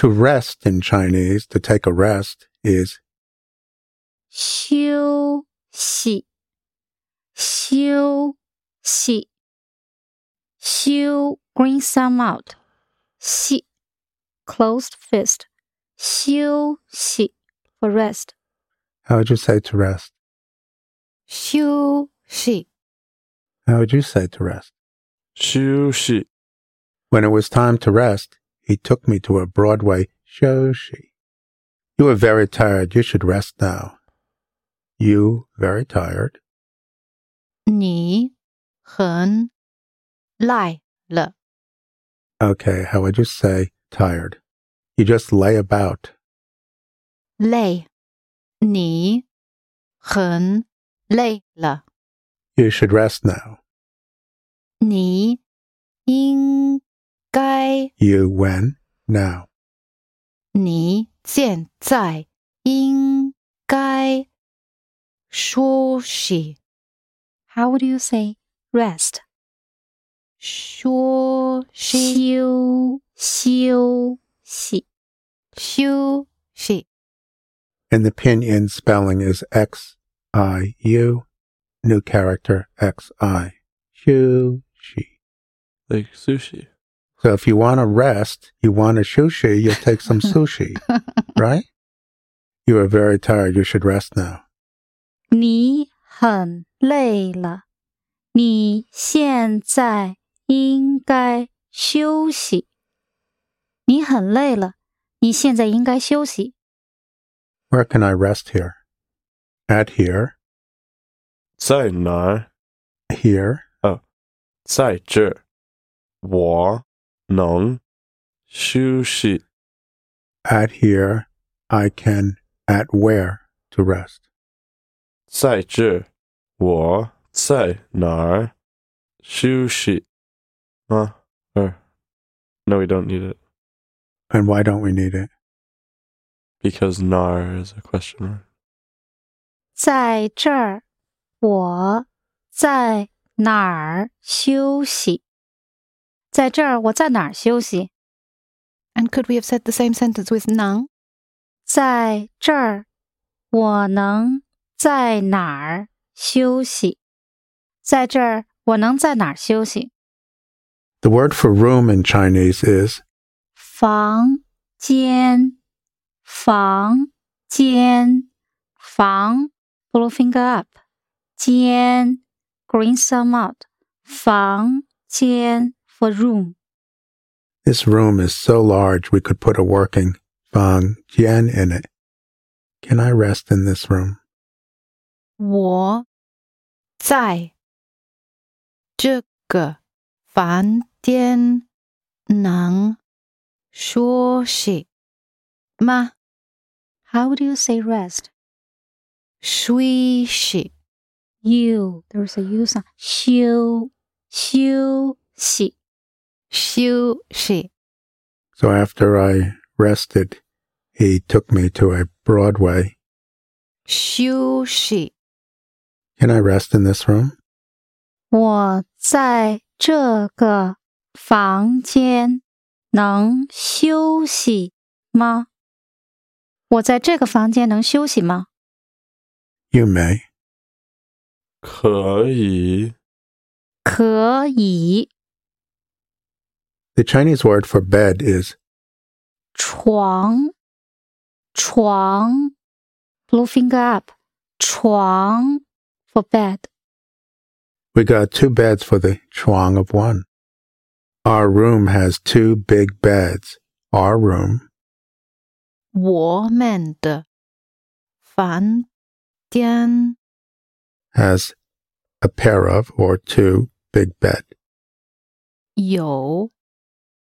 to rest in Chinese, to take a rest, is 休息，休息，休 green some out，息 closed fist，休息 for rest， how would you say to rest? 休息 How would you say to rest? 休息 When it was time to rest, he took me to a Broadway show. She, you are very tired. You should rest now. You very tired. 你很累了， Okay, how would you say tired? You just lay about. 累，你很累了， You should rest now. 你应 该。 You when now. 你现在应该休息。How would you say rest? 休息，休休息，休息。 And the pinyin spelling is X I U. New character X I. Shu shi. like sushi. So if you want to rest, you want a sushi, you'll take some sushi, right? You are very tired. You should rest now. 你很累了，你现在应该休息。你很累了，你现在应该休息。 Where can I rest here? At here, 在哪儿？ here, 在这儿，我 能休息。 at here. I can at where to rest. 在这儿，我在哪儿休息？啊，er, no, we don't need it And why don't we need it? because 哪儿 is a question mark. 在这儿，我在哪儿休息？ 在这儿，我在哪儿休息？ And could we have said the same sentence with 能？在这儿，我能在哪儿休息？在这儿，我能在哪儿休息？ The word for room in Chinese is 房间，房间，房，blue finger up，间，green thumb out，房间 for room。 this room is so large we could put a working fang jian in it. Can I rest in this room? 我在这个房间能休息吗？ How would you say rest? 休息 You there's a U sound. 休休息。 休息 So after I rested, he took me to a Broadway. 休息 Can I rest in this room? 我在这个房间能休息吗？我在这个房间能休息吗？ You may. 可以可以。 The Chinese word for bed is 床，床，blue finger up，床 for bed。 we got two beds for the chuang of one. Our room has two big beds. Our room 我们的房间 has a pair of or two big bed. 有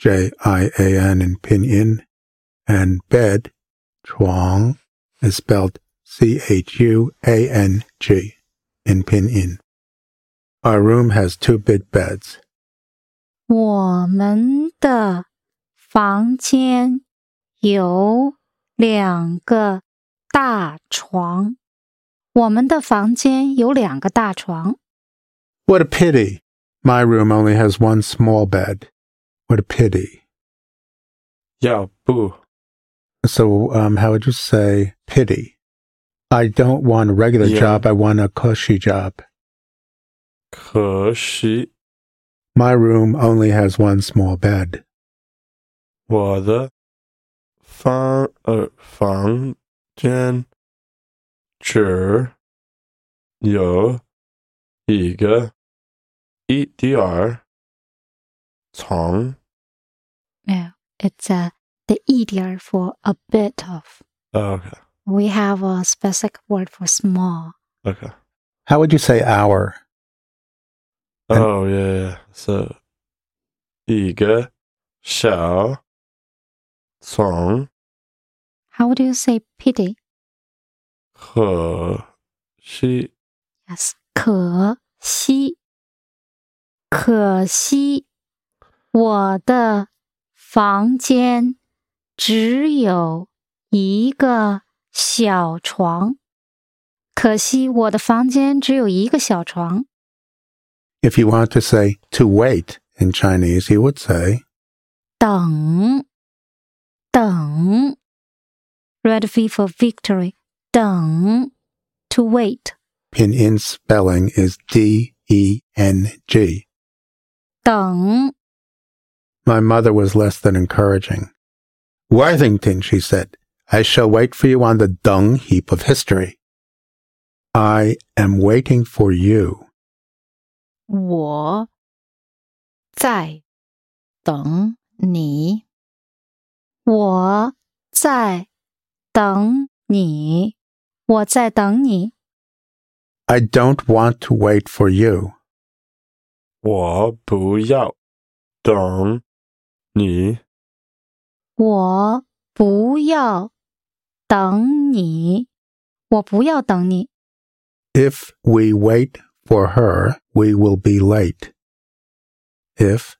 J I A N in pinyin. and bed, 床, is spelled C H U A N G in pinyin. Our room has two big beds. 我们的房间有两个大床。我们的房间有两个大床。 What a pity! My room only has one small bed. What a pity. 要不 So, um, how would you say pity? I don't want a regular Yeah. job. I want a cushy job. 可惜 My room only has one small bed. 我的房呃房间只有一个一点儿床。 Yeah, it's a the 一点儿 for a bit of. Okay, We have a specific word for small. okay. How would you say our? And- Oh yeah, yeah. So 一个小床 How would you say pity? 可惜 Yes, 可惜，可惜，我的 房间只有一个小床。可惜我的房间只有一个小床。 If you want to say to wait in Chinese, you would say 等，等，Red V for victory。等，to wait。 pinyin spelling is D E N G. 等， My mother was less than encouraging. Worthington, she said, I shall wait for you on the dung heap of history. I am waiting for you. 我在等你，我在等你，我在等你。 I don't want to wait for you. 我不要等 你。我不要等你，我不要等你。 If we wait for her, we will be late. If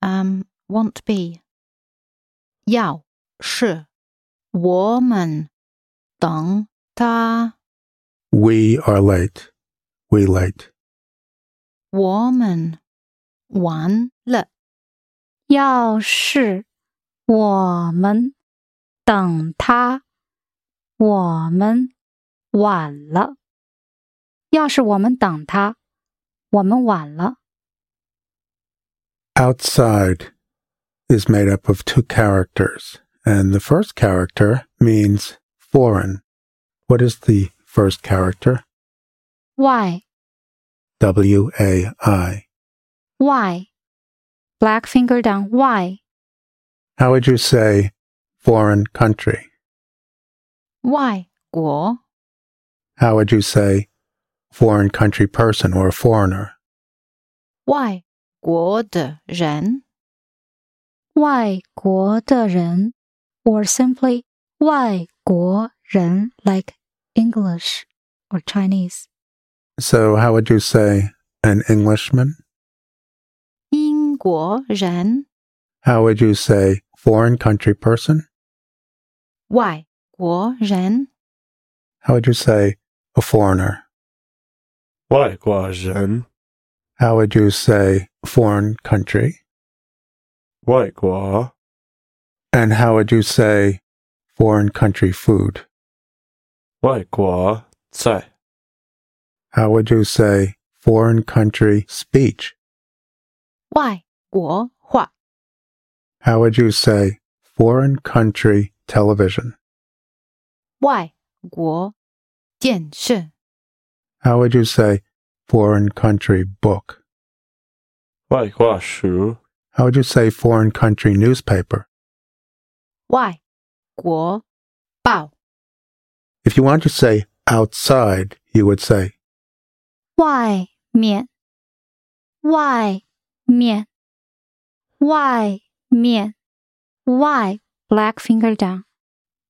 um won't be，要是我们等他， we are late, we late. 我们完了， 要是我们等他，我们晚了。要是我们等他，我们晚了。 outside is made up of two characters, and the first character means foreign. What is the first character? Why? W A I. Why? Black finger down. Why? How would you say foreign country? 外国 How would you say foreign country person or foreigner? 外国的人，外国的人, or simply 外国人 like English or Chinese. So, how would you say an Englishman? 英国人， How would you say foreign country person? 外国人， How would you say a foreigner? 外国人， How would you say foreign country? 外国 And how would you say foreign country food? 外国菜 How would you say foreign country speech? 外 国话， How would you say foreign country television? 外国电视， How would you say foreign country book? 外国书 How would you say foreign country newspaper? 外国报， If you want to say outside, you would say 外面，外面， 外面，外 black finger down.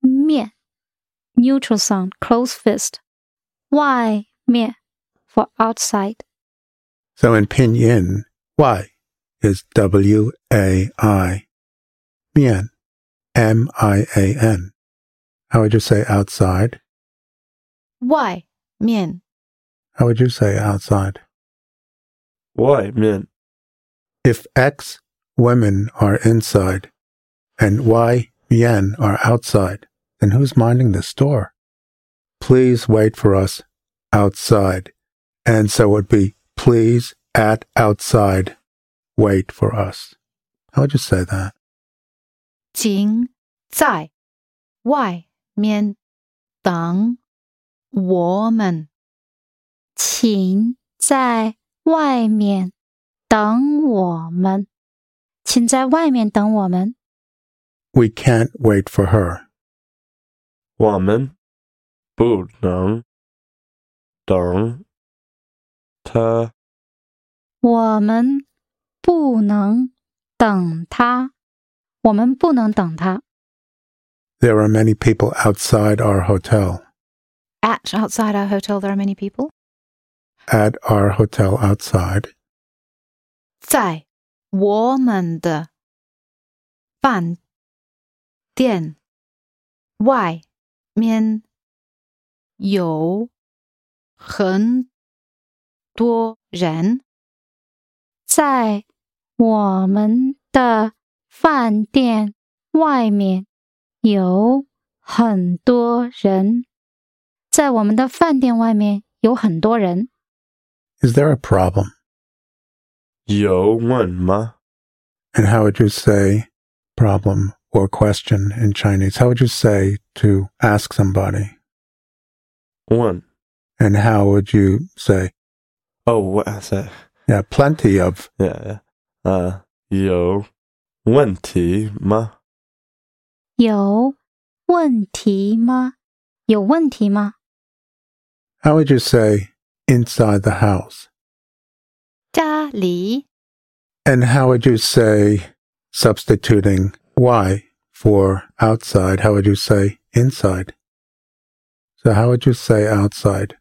面 neutral sound, close fist. 外面 for outside. So in pinyin, Y is W A I. Mian, M I A N. How would you say outside? 外面 How would you say outside? 外面 If X women are inside and Y yen are outside, then who's minding the store? Please wait for us outside. And so it would be please at outside wait for us. How would you say that? 请在外面等我们。请在外面等我们。 请在外面等我们。 We can't wait for her. 我们不能等他。我们不能等他。我们不能等他。 There are many people outside our hotel. At outside our hotel, there are many people. At our hotel outside. 在 我们的饭店外面有很多人。在我们的饭店外面有很多人。在我们的饭店外面有很多人。Is there a problem? 有问吗？ And how would you say problem or question in Chinese? How would you say to ask somebody? 问 And how would you say, 哦，哇塞 yeah, plenty of, ，yeah，啊，有问题吗？有问题吗？有问题吗？ how would you say inside the house? 家里 And how would you say substituting Y for outside? How would you say inside? So how would you say outside?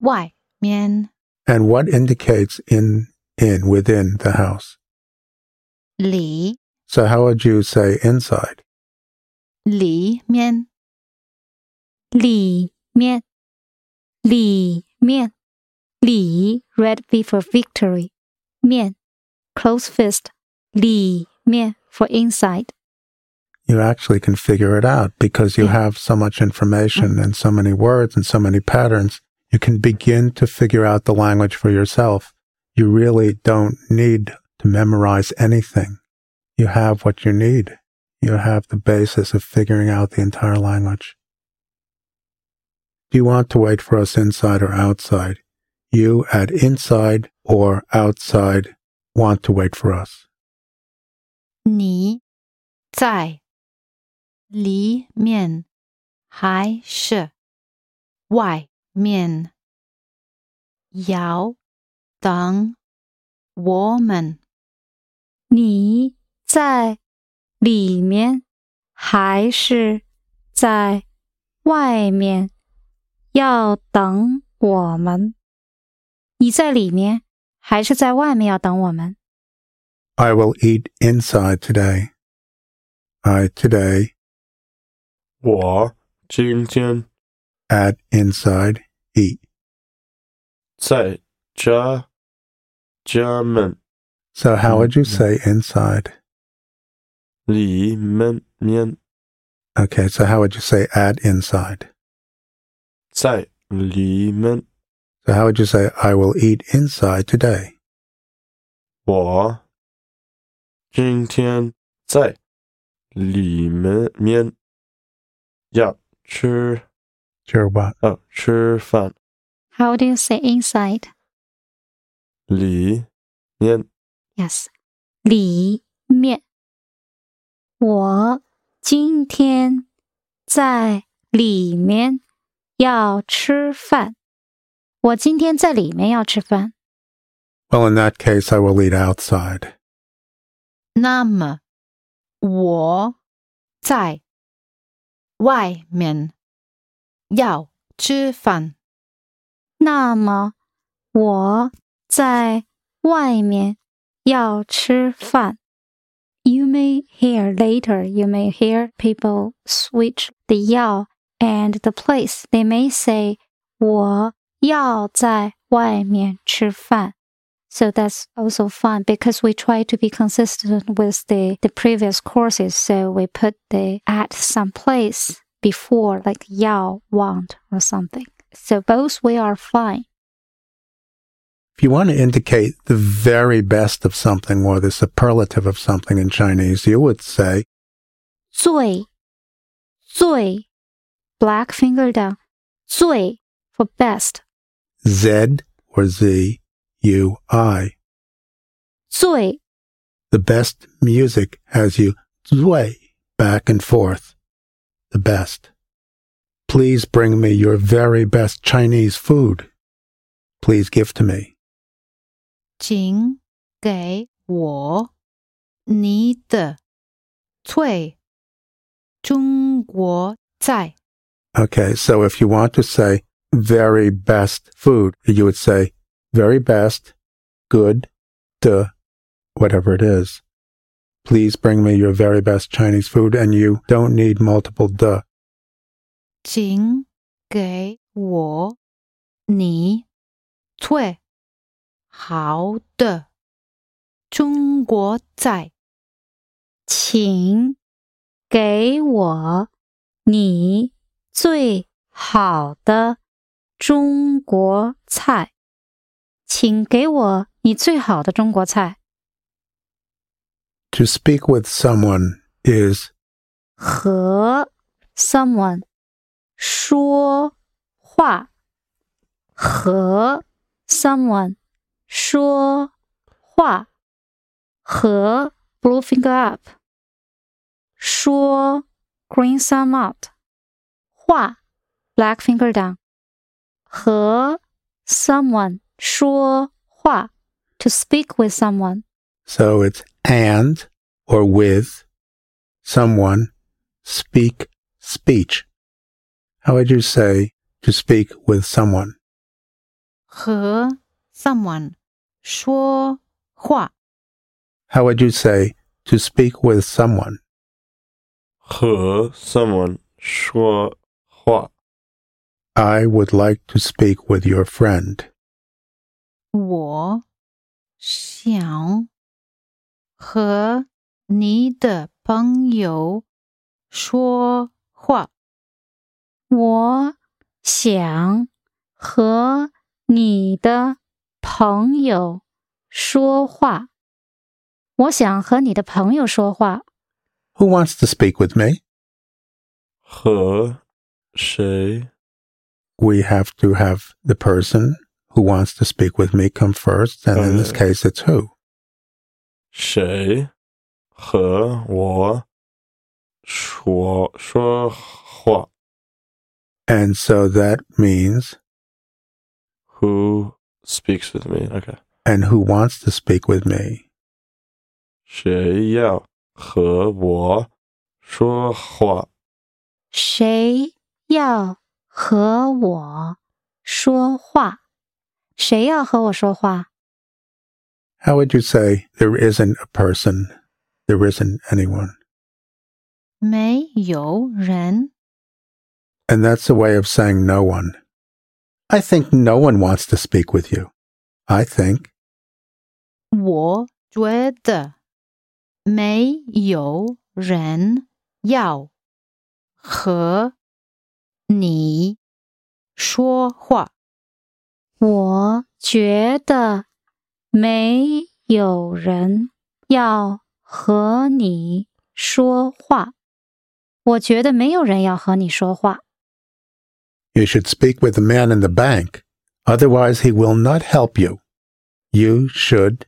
外面 And what indicates in, in, within the house? 里 So how would you say inside? 里面里面，里面，里 Li red V for victory. Mian, close fist. Li mian for inside. You actually can figure it out because you mm. have so much information mm. and so many words and so many patterns. You can begin to figure out the language for yourself. You really don't need to memorize anything. You have what you need. You have the basis of figuring out the entire language. Do you want to wait for us inside or outside? You at inside or outside want to wait for us. 你在里面还是外面？要等我们。你在里面还是在外面？要等我们？ 你在里面还是在外面？要等我们？ I will eat inside today. I today 我今天 at inside eat. 在家家门 So how would you say inside? 里面面 Okay, so how would you say at inside? 在里面， So how would you say I will eat inside today? 我今天在里面面要吃 Sure what? 哦吃饭 How do you say inside? 里面 Yes，里面。我今天在里面要吃饭。 我今天在里面要吃饭。 Well, in that case, I will eat outside. 那么我 在外面要吃饭。那么我在外面要吃饭。You may hear later, you may hear people switch the 要 and the place. They may say 我 要在外面吃饭. So that's also fun because we try to be consistent with the, the previous courses. So we put the at some place before like 要 want or something. So both way are fine. If you want to indicate the very best of something or the superlative of something in Chinese, you would say 最最 black finger down 最 for best Z or Z U I. 最 The best music has you zway back and forth. The best. Please bring me your very best Chinese food. Please give to me. 请给我你的最中国菜。 Okay, so if you want to say very best food, you would say very best, good, de, whatever it is. Please bring me your very best Chinese food, and you don't need multiple de. 请给我你最好的中国菜。请给我你最好的 中国菜。请给我你最好的中国菜。 To speak with someone is 和 someone 说话，和 someone 说话，和 blue finger up 说 green thumb out 话 black finger down 和 someone 说话 to speak with someone so it's and or with someone speak speech. How would you say to speak with someone? 和 someone 说话， How would you say to speak with someone? 和 someone 说话。 I would like to speak with your friend. 我想和你的朋友说话。我想和你的朋友说话。我想和你的朋友说话。 Who wants to speak with me? 和谁 We have to have the person who wants to speak with me come first, and in this Uh. case, it's who? 谁和我说说话 And so that means, Who speaks with me? Okay. and who wants to speak with me? 谁要和我说话？谁要 和我说话？谁要和我说话？ How would you say there isn't a person? There isn't anyone. 没有人， And that's a way of saying no one. I think no one wants to speak with you. I think. 我觉得没有人要和 你说话。我觉得没有人要和你说话。我觉得没有人要和你说话。 You should speak with the man in the bank. Otherwise, he will not help you. You should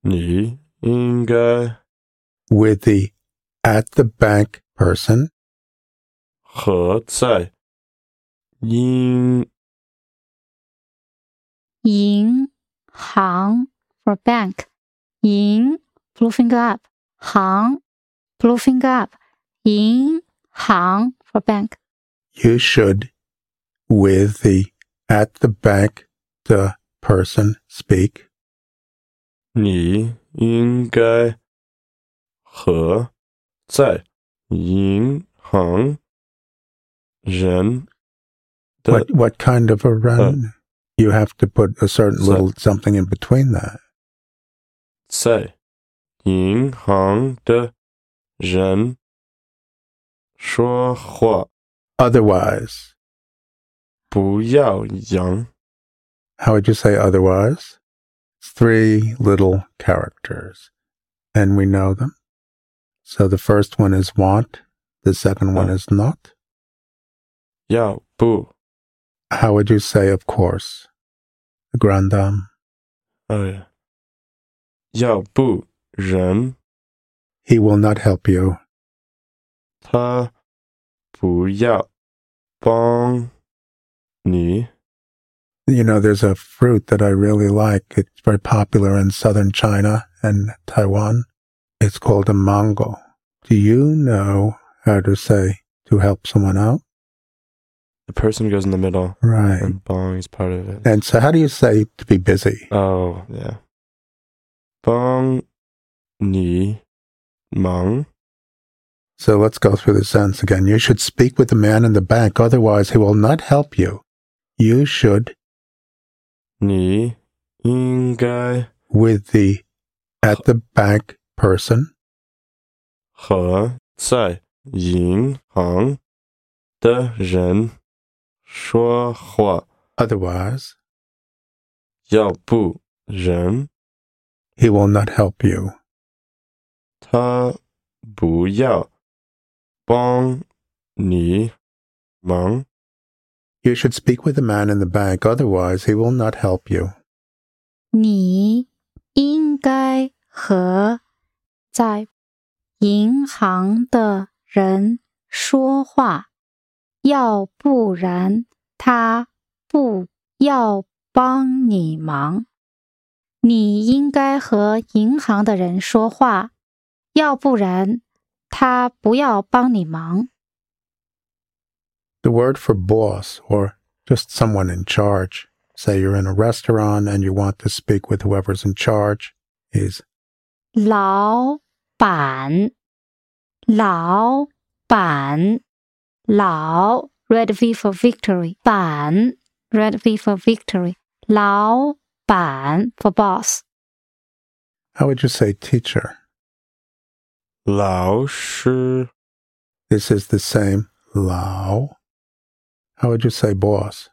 你应该 with the at the bank person 和在银银行 for bank，银 blue finger up，行 blue finger up 银行 for bank. You should, with the at the bank, the person speak. 你应该和在银行 人的 What what kind of a run? you have to put a certain So- little something in between that. 在银行的人说话 Otherwise, 不要扬 how would you say otherwise? Three little characters, and we know them. So the first one is want, the second one Oh. is not. 要不 How would you say, of course? The grand dame. 哎，要不然 He will not help you. 他不要帮你 You know, there's a fruit that I really like. It's very popular in southern China and Taiwan. It's called a mango. Do you know how to say to help someone out? The person goes in the middle Right. and bong is part of it. And so, how do you say to be busy? Oh, yeah. 帮你忙 So let's go through the sentence again. You should speak with the man in the bank, otherwise, he will not help you. You should, 你应该 with the at the bank person, 和在银行的人 说话， otherwise, 要不然 he will not help you. 他不要帮你忙。 You should speak with the man in the bank, otherwise, he will not help you. 你应该和在银行的人说话， 要不然他不要帮你忙。你应该和银行的人说话，要不然他不要帮你忙。 The word for boss or just someone in charge, say you're in a restaurant and you want to speak with whoever's in charge, is 老板，老板， 老 red V for victory，板 red V for victory，老板 for boss， how would you say teacher? 老师 This is the same lao. How would you say boss?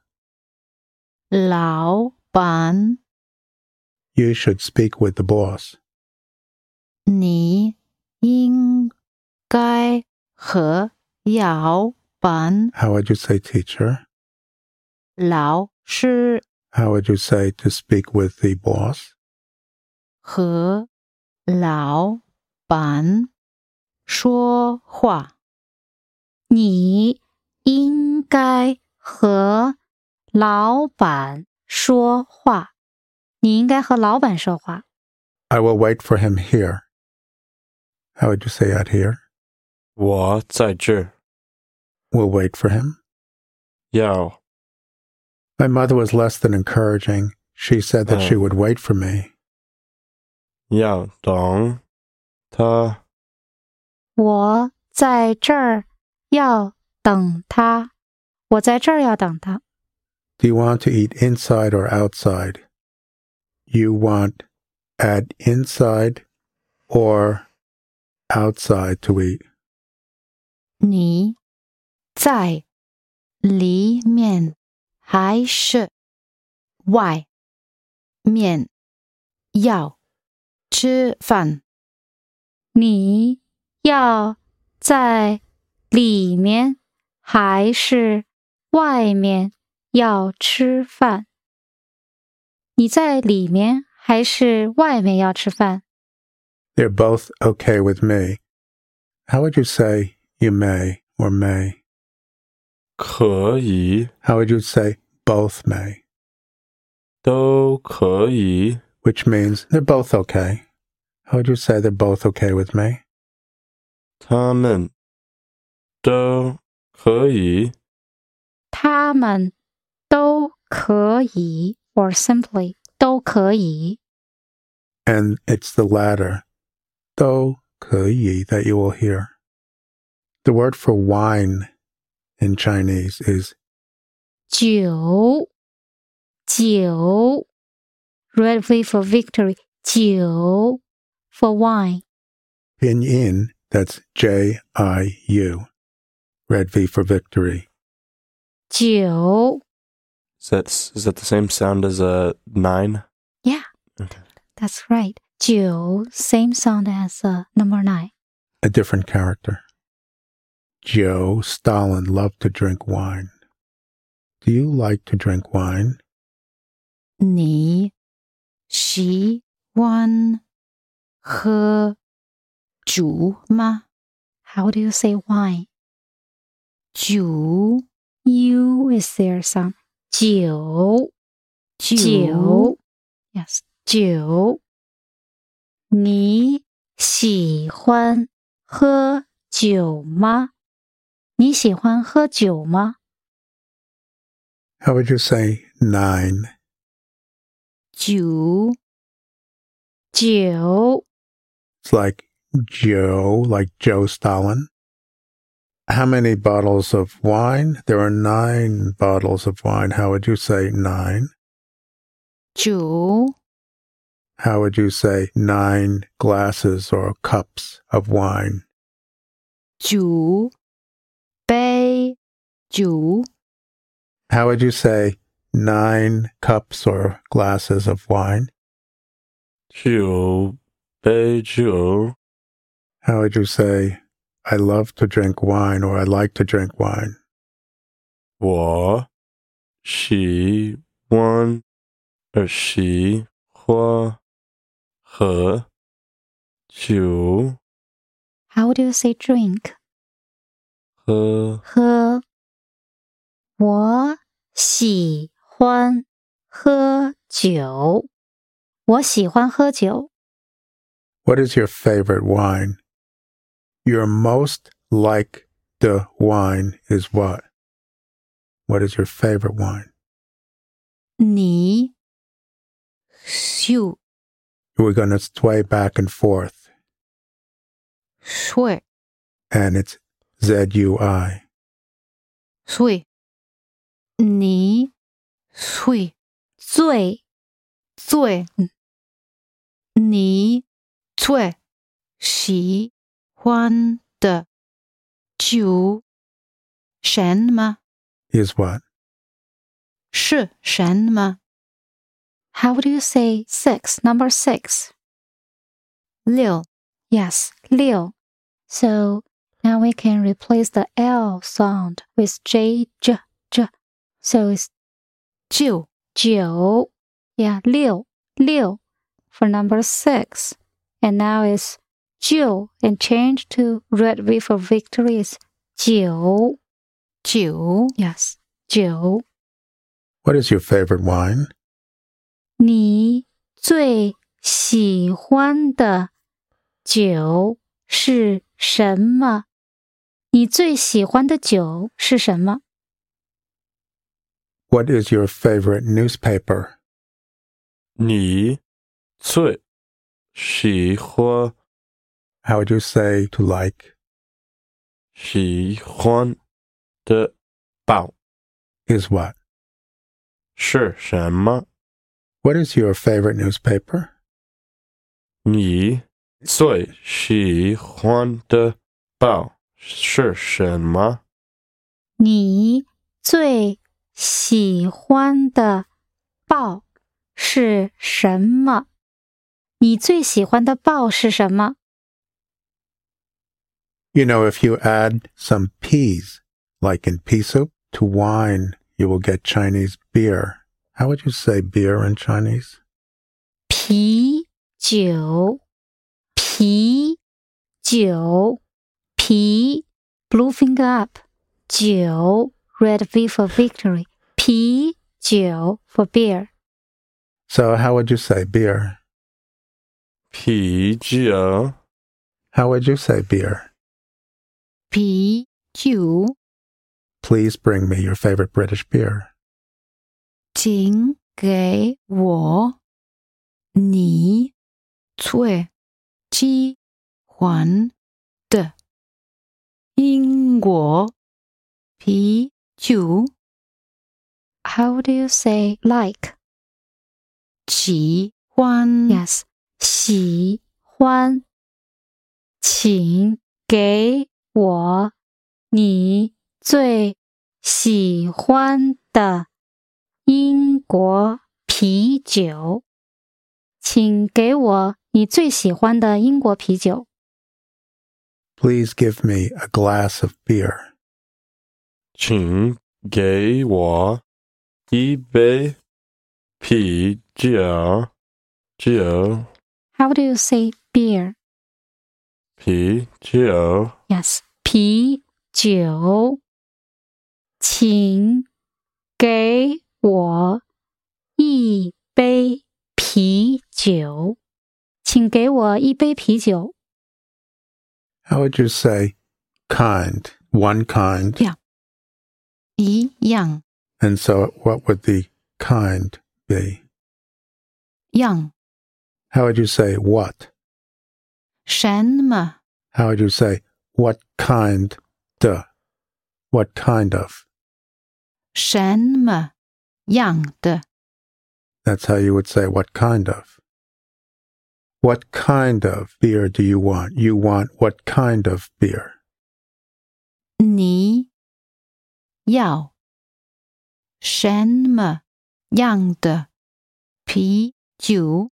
老板， You should speak with the boss. 你应该和老 板、 How would you say teacher? 老师 How would you say to speak with the boss? 和老板说话。你应该和老板说话。你应该和老板说话。 I will wait for him here. How would you say out here? 我在这儿 We'll wait for him. 要 My mother was less than encouraging. She said that she Oh. would wait for me. 要等他我在这儿要等他。我在这儿要等他。 Do you want to eat inside or outside? You want at inside or outside to eat? 你 在里面还是外面要吃饭？你要在里面还是外面要吃饭？你在里面还是外面要吃饭？They're both okay with me. How would you say you may or may? 可以 How would you say both may? 都可以 Which means they're both okay. How would you say they're both okay with me? 他们 都可以。他们都可以，or simply 都可以。 And it's the latter, 都可以, that you will hear. The word for wine in Chinese is 酒，酒，Red V for victory，酒 for wine， pinyin, that's J I U. Red V for victory. 酒 Is that is that the same sound as a nine? Yeah. Okay. That's right，酒 same sound as uh, number nine。 a different character. Joe Stalin loved to drink wine. Do you like to drink wine? 你喜欢喝酒吗？ How do you say wine? 酒 U is there sound，酒酒，yes，酒。你喜欢喝酒吗？ 你喜欢喝酒吗？ How would you say nine? 酒酒 It's like Joe, like Joe Stalin. How many bottles of wine? There are nine bottles of wine. How would you say nine? 酒 How would you say nine glasses or cups of wine? 酒 杯酒 How would you say nine cups or glasses of wine? 酒杯酒 How would you say, I love to drink wine or I like to drink wine? 我喜欢呃喜欢喝酒 How do you say drink？ 喝喝。我喜欢喝酒。我喜欢喝酒。 What is your favorite wine? Your most like the wine is what? What is your favorite wine? 你秀 We're going to sway back and forth, 睡 and it's Z U I. 睡你睡醉最你最喜欢的酒什么？ is what? 是什么？ How do you say six? Number six. 六 Yes, 六. So now we can replace the L sound with J, J, J. So it's 九九. Yeah, 六,六 for number six. And now it's 九 and change to red V for victory is 九.九 Yes, 九. What is your favorite wine? 你最喜欢的酒是什么？ 你最喜欢的酒是什么？ What is your favorite newspaper? 你最喜欢 How would you say to like 喜欢的报 is what? 是什么？ What is your favorite newspaper? 你最喜欢的报 是什么？你最喜欢的报是什么？你最喜欢的报是什么？ You know, if you add some peas, like in pea soup, to wine, you will get Chinese beer. How would you say beer in Chinese? 啤酒，啤酒， 啤，blue finger up，酒，red V for victory，啤酒 for beer。 So, how would you say beer? 啤酒 How would you say beer? 啤 酒， Please bring me your favorite British beer. 请给我你最喜欢的 英国啤酒。 How do you say like? 喜欢 Yes. 喜欢，请给我你最喜欢的英国啤酒。请给我你最喜欢的英国啤酒。 Please give me a glass of beer. 请给我一杯啤酒，酒 How do you say beer? 啤酒， Yes，啤酒，请给我一杯啤酒，请给我一杯啤酒。 How would you say kind? One kind. Yeah. 一样 And so what would the kind be? 样 How would you say what? 什么 How would you say what kind the? What kind of? 什么样的 That's how you would say what kind of. What kind of beer do you want? You want what kind of beer? 你要什么样的啤酒？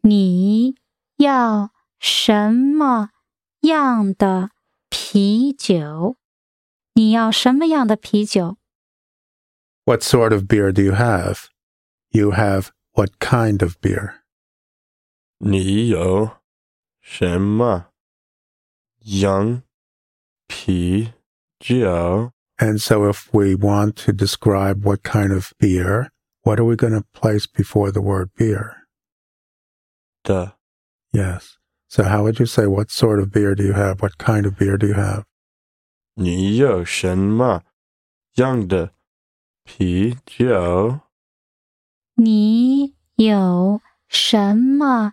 你要什么样的啤酒？你要什么样的啤酒？ What sort of beer do you have? You have what kind of beer? 你有什么样啤酒？ And so if we want to describe what kind of beer, what are we going to place before the word beer? 的 Yes. So how would you say what sort of beer do you have? What kind of beer do you have? 你有什么样的啤酒？你有什么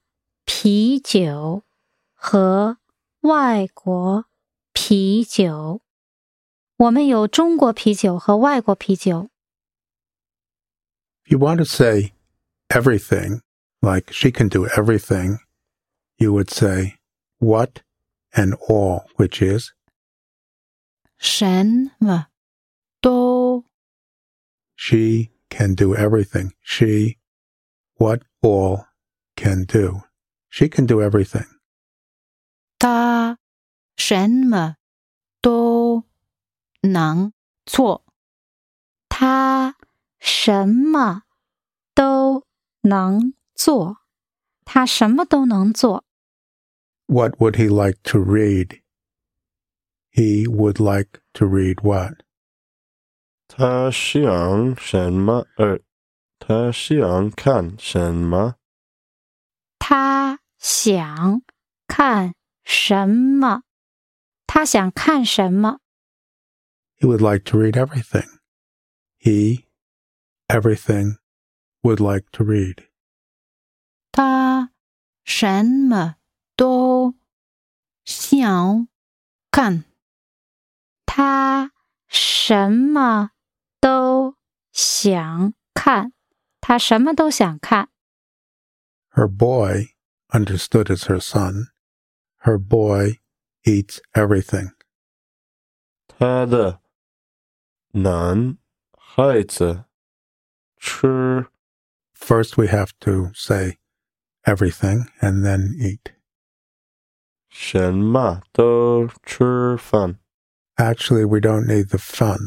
啤酒和外国啤酒。我们有中国啤酒和外国啤酒。 If you want to say everything, like she can do everything, you would say what and all, which is 什么都 she can do everything. She, what all can do. She can do everything. 他什么都能做。他什么都能做。他什么都能做。 What would he like to read? He would like to read what? 他想什么？呃，他想看什么？他 想看什么？他想看什么？ He would like to read everything. He, everything, would like to read. 他什么都想看。他什么都想看。他什么都想看。 Her boy, understood as her son, her boy eats everything. 他的男孩子吃 First, we have to say everything and then eat. 什么都吃饭。 Actually, we don't need the fun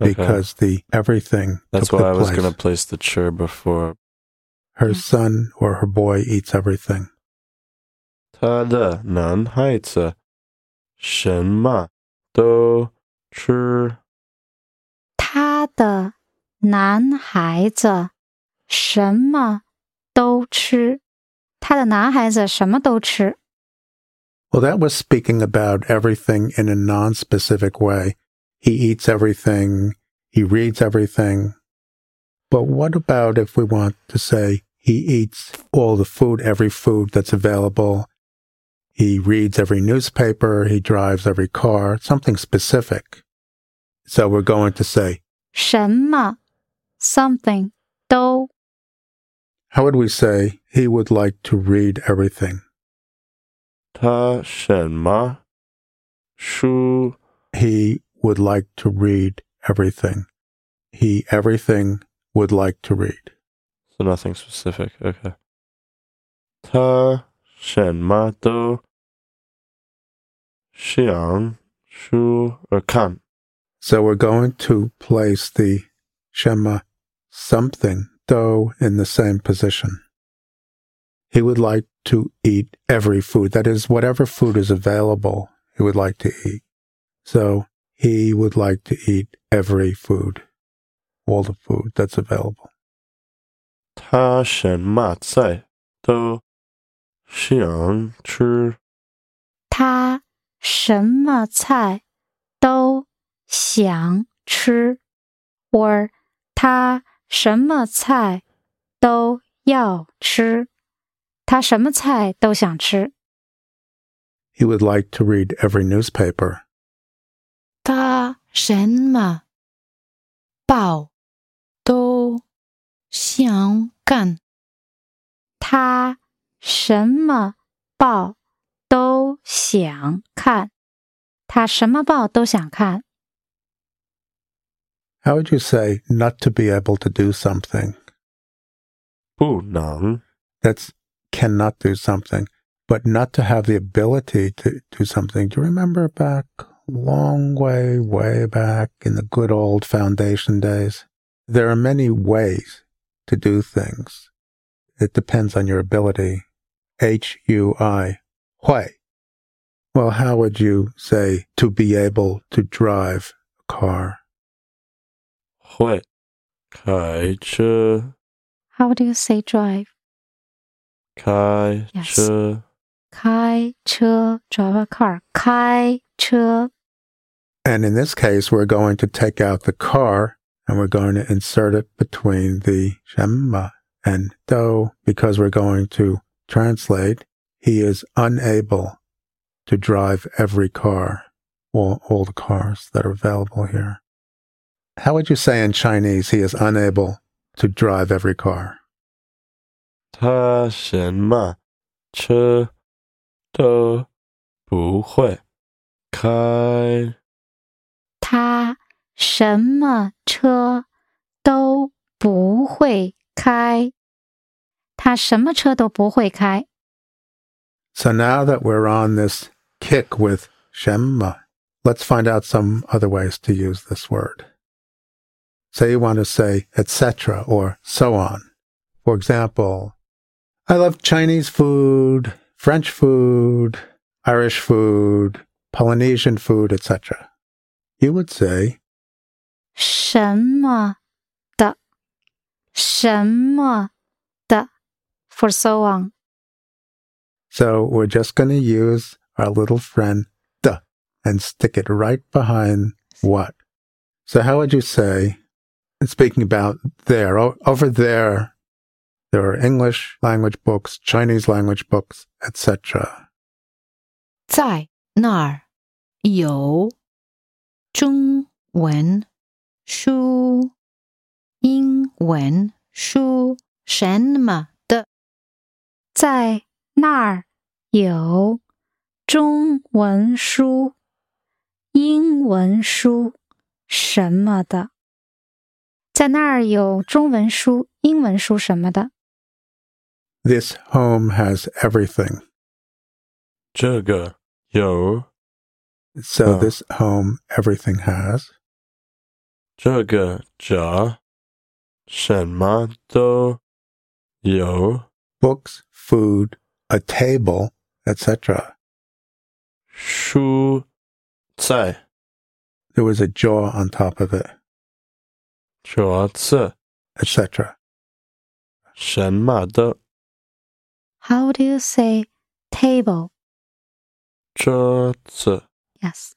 Okay. because the everything That's took why the I was place. going to place the ch before. Her son or her boy eats everything. 他的男孩子什么都吃。他的男孩子什么都吃。他的男孩子什么都吃。 Well, that was speaking about everything in a non-specific way. He eats everything. He reads everything. But what about if we want to say he eats all the food, every food that's available? He reads every newspaper. He drives every car, something specific. So we're going to say, 什么 something 都 how would we say he would like to read everything? 他什么书 He would like to read everything. He everything would like to read. So nothing specific. Okay. Ta Shen Ma Do Xiang Shu or Kan. So we're going to place the Shema something Do in the same position. He would like to eat every food. That is, whatever food is available, he would like to eat. So he would like to eat every food, all the food that's available. 他什么菜都想吃。他什么菜都想吃，or 他什么菜都要吃，他什么菜都想吃。He would like to read every newspaper. 他什么报都想看。他什么报都想看，他什么报都想看。 How would you say not to be able to do something? 不能 That's cannot do something, but not to have the ability to do something. Do you remember back long way, way back in the good old foundation days? There are many ways to do things. It depends on your ability. H U I, Hui. Well, how would you say to be able to drive a car? Hui, kai che. How do you say drive? Kai yes. Kai che, drive a car. Kai che. And in this case, we're going to take out the car and we're going to insert it between the Shema and Do because we're going to translate, he is unable to drive every car, all, all the cars that are available here. How would you say in Chinese, he is unable to drive every car? 他什么车都不会开。他 什么车都不会开，他什么车都不会开。 So now that we're on this kick with Shema, let's find out some other ways to use this word. Say you want to say etc. or so on. For example, I love Chinese food, French food, Irish food, Polynesian food, etc. You would say 什么的，什么的，for so on。 So we're just going to use our little friend the and stick it right behind what. So how would you say, speaking about there, o- over there, there are English language books, Chinese language books, etc. 在那儿有中文 书、英文书什么的。在那儿有中文书、英文书什么的。在那儿有中文书、英文书什么的。This home has everything. 这个有 So Oh. this home, everything has 这个 yo books, food, a table, etc. Shu. There was a jaw on top of it. Chuazi. Etc. How do you say table? Zhe Yes.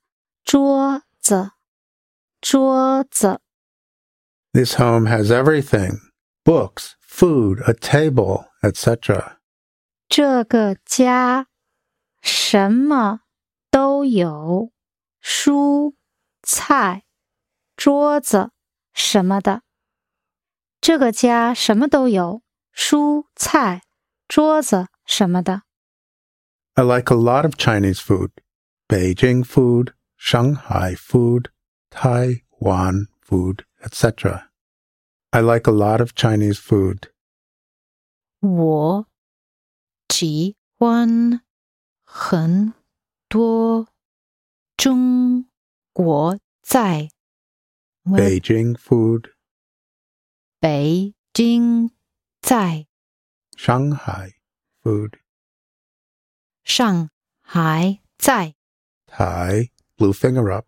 桌子。 This home has everything books, food, a table, etc. 这个家什么都有，蔬菜、桌子什么的。这个家什么都有，蔬菜、桌子什么的。 I like a lot of Chinese food Beijing food, Shanghai food, Taiwan food, etc. I like a lot of Chinese food. 我喜欢很多中国菜。我 Beijing food, 北京在 Shanghai food, 上海在 Thai, blue finger up,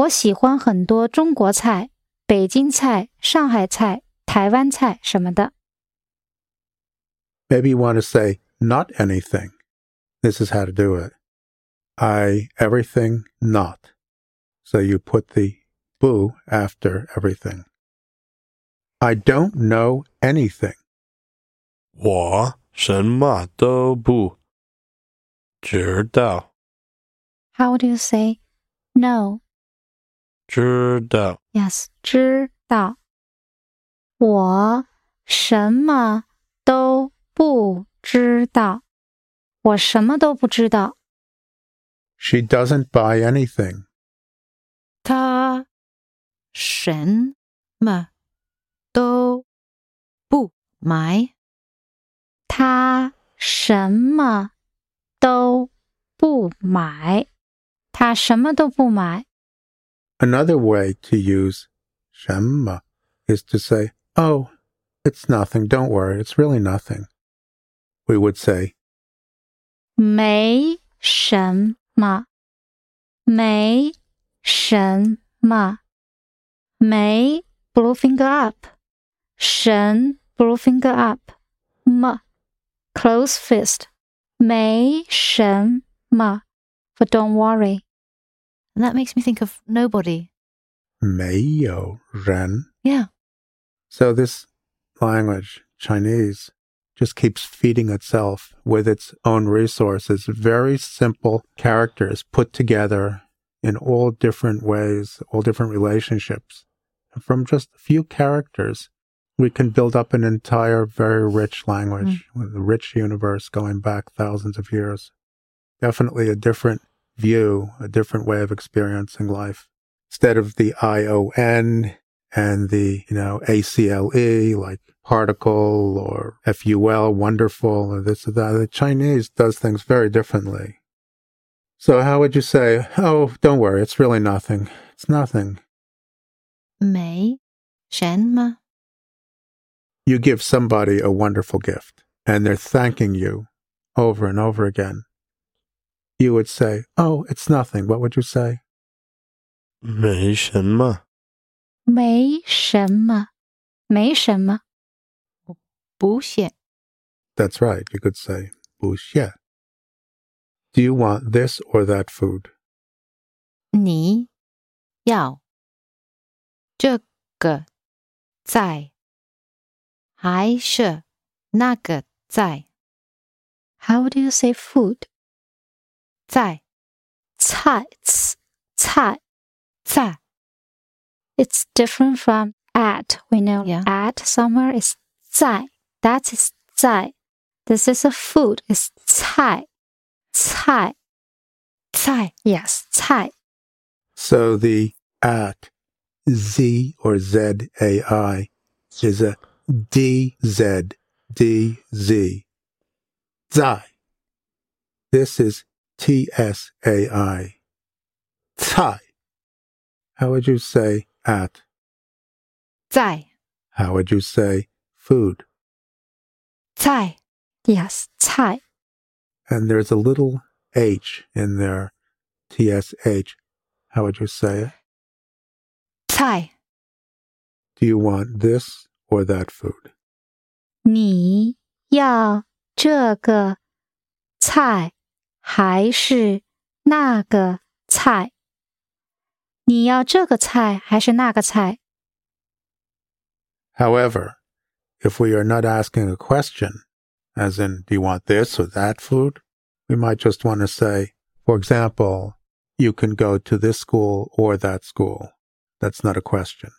我喜欢很多中国菜、北京菜、上海菜、台湾菜什么的。 Maybe you want to say not anything. This is how to do it. I, everything, not. So you put the boo after everything. I don't know anything. 我什么都不知道， How do you say no? 知道 Yes，知道。我什么都不知道。我什么都不知道。 She doesn't buy anything. 他什么都不买。他什么都不买。他什么都不买。 Another way to use shemma is to say, oh, it's nothing. Don't worry. It's really nothing. We would say, 没什么，没什么，没 blue finger up，神 blue finger up，么 close fist，没什么，but don't worry。 and that makes me think of nobody. Meiyou ren. Yeah. So this language, Chinese, just keeps feeding itself with its own resources. Very simple characters put together in all different ways, all different relationships. And from just a few characters, we can build up an entire very rich language mm. with a rich universe going back thousands of years. Definitely a different view, a different way of experiencing life. Instead of the ION and the, you know, ACLE, like particle or FUL, wonderful, or this or that. The Chinese does things very differently. So how would you say, oh, don't worry, it's really nothing. It's nothing. 没什么 You give somebody a wonderful gift and they're thanking you over and over again. You would say, oh, it's nothing. What would you say? 没什么，没什么，没什么。不屑 That's right. You could say, 不屑. Do you want this or that food? 你要这个在还是那个在 How do you say food？ 在菜，ts， 菜。菜 It's different from at. We know Yeah. at somewhere is 在. That is 在. This is a food. It's 菜.菜.菜 Yes, 菜. So the at Z or Z A I is a D Z D Z. Zai. This is T S A I. Tsai. How would you say at? 在 How would you say food? 菜 Yes, 菜. And there's a little H in there. T S H. How would you say it? 菜 Do you want this or that food? 你要这个菜 还是那个菜？你要这个菜还是那个菜？ However, if we are not asking a question, as in, do you want this or that food? We might just want to say, for example, you can go to this school or that school. That's not a question.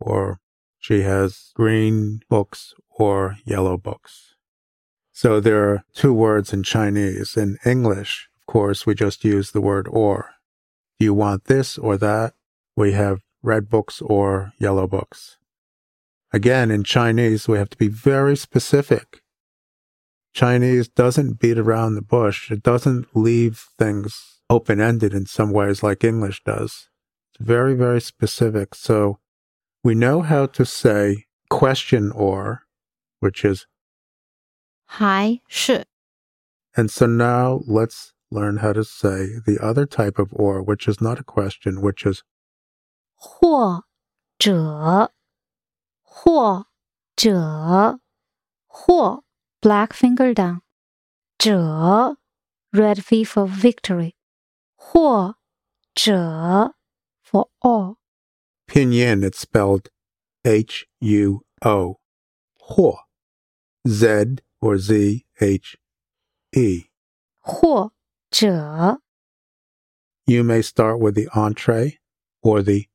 Or she has green books or yellow books. So there are two words in Chinese. In English, of course, we just use the word or. Do you want this or that? We have red books or yellow books. Again, in Chinese, we have to be very specific. Chinese doesn't beat around the bush. It doesn't leave things open ended in some ways like English does. It's very, very specific. So we know how to say question or, which is, 还是 and so now let's learn how to say the other type of or, which is not a question, which is 或者，或者，或 black finger down，者 red V for victory，或者 for all。 pinyin. It's spelled H U O. Huo. Z or Z H E. 或者 You may start with the entree or the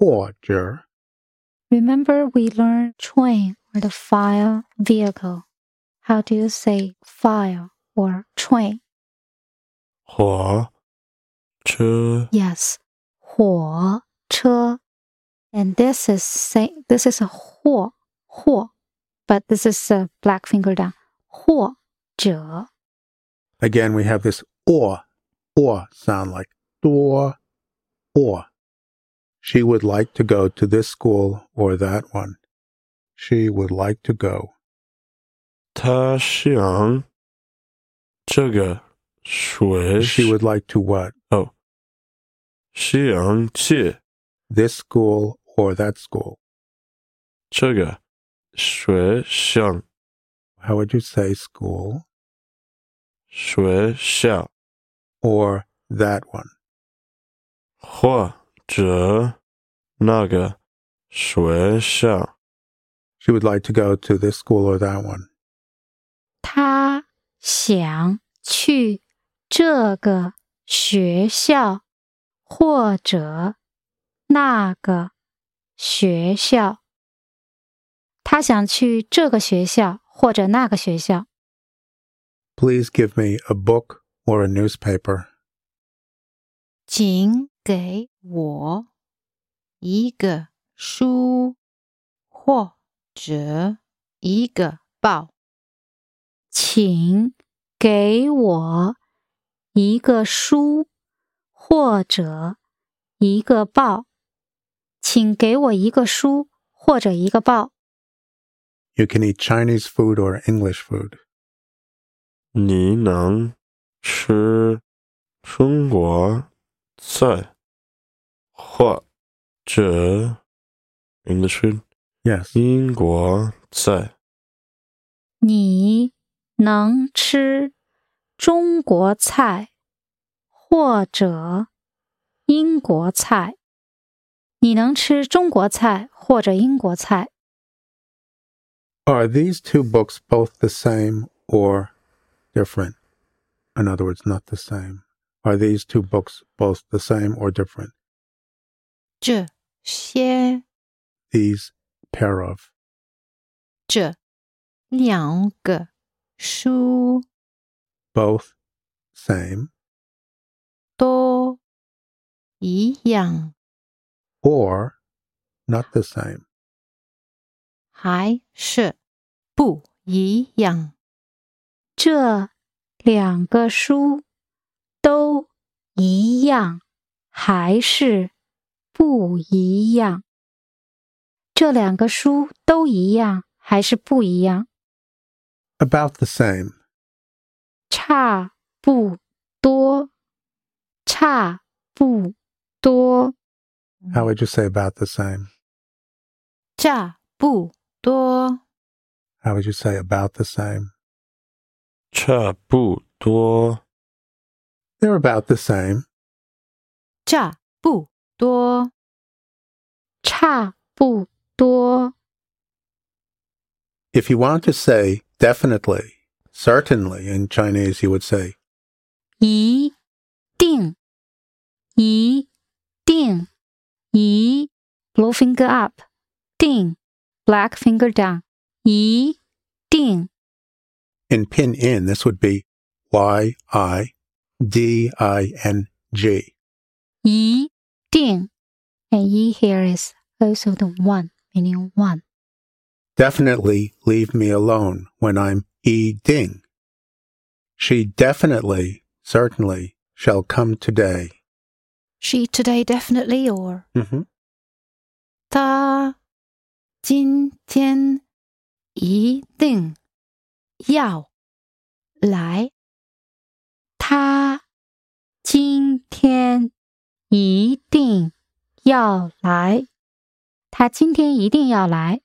order. Remember, we learned train or the file vehicle. How do you say file or train? 火车 Yes, 火车. And this is say this is a 或或, but this is a black finger down. 或者 Again, we have this or, or sound like door, or. She would like to go to this school or that one. She would like to go. 他想这个学 She would like to what? 想去 This school or that school. 这个 学校 How would you say school 学校 or that one? 或者那个学校 She would like to go to this school or that one. 他想去这个学校或者那个学校。 他想去这个学校或者那个学校。Please give me a book or a newspaper. 请给我一个书或者一个报。请给我一个书或者一个报。请给我一个书或者一个报。You can eat Chinese food or English food. 你能吃中国菜或者 English food Yes. 英国菜？你能吃中国菜或者英国菜？你能吃中国菜或者英国菜？ Are these two books both the same or different? In other words, not the same. Are these two books both the same or different? 这些 These pair of. 这两个书 Both same 都一样， or not the same. 还是不一样？这两个书都一样，还是不一样？这两个书都一样，还是不一样？About the same. 差不多，差不多。How would you say about the same? 差不 多， How would you say about the same? 差不多， They're about the same. 差不多，差不多。 If you want to say definitely, certainly in Chinese, you would say 一定，一定，一 blue finger up，定 black finger down. 一定. In pinyin, this would be y i d i n g. 一定. And yi here is also the one, meaning one. Definitely leave me alone when I'm e ding. She definitely, certainly shall come today. She today definitely or? Mm-hmm. 今天一定要来。他今天一定要来。他今天一定要来。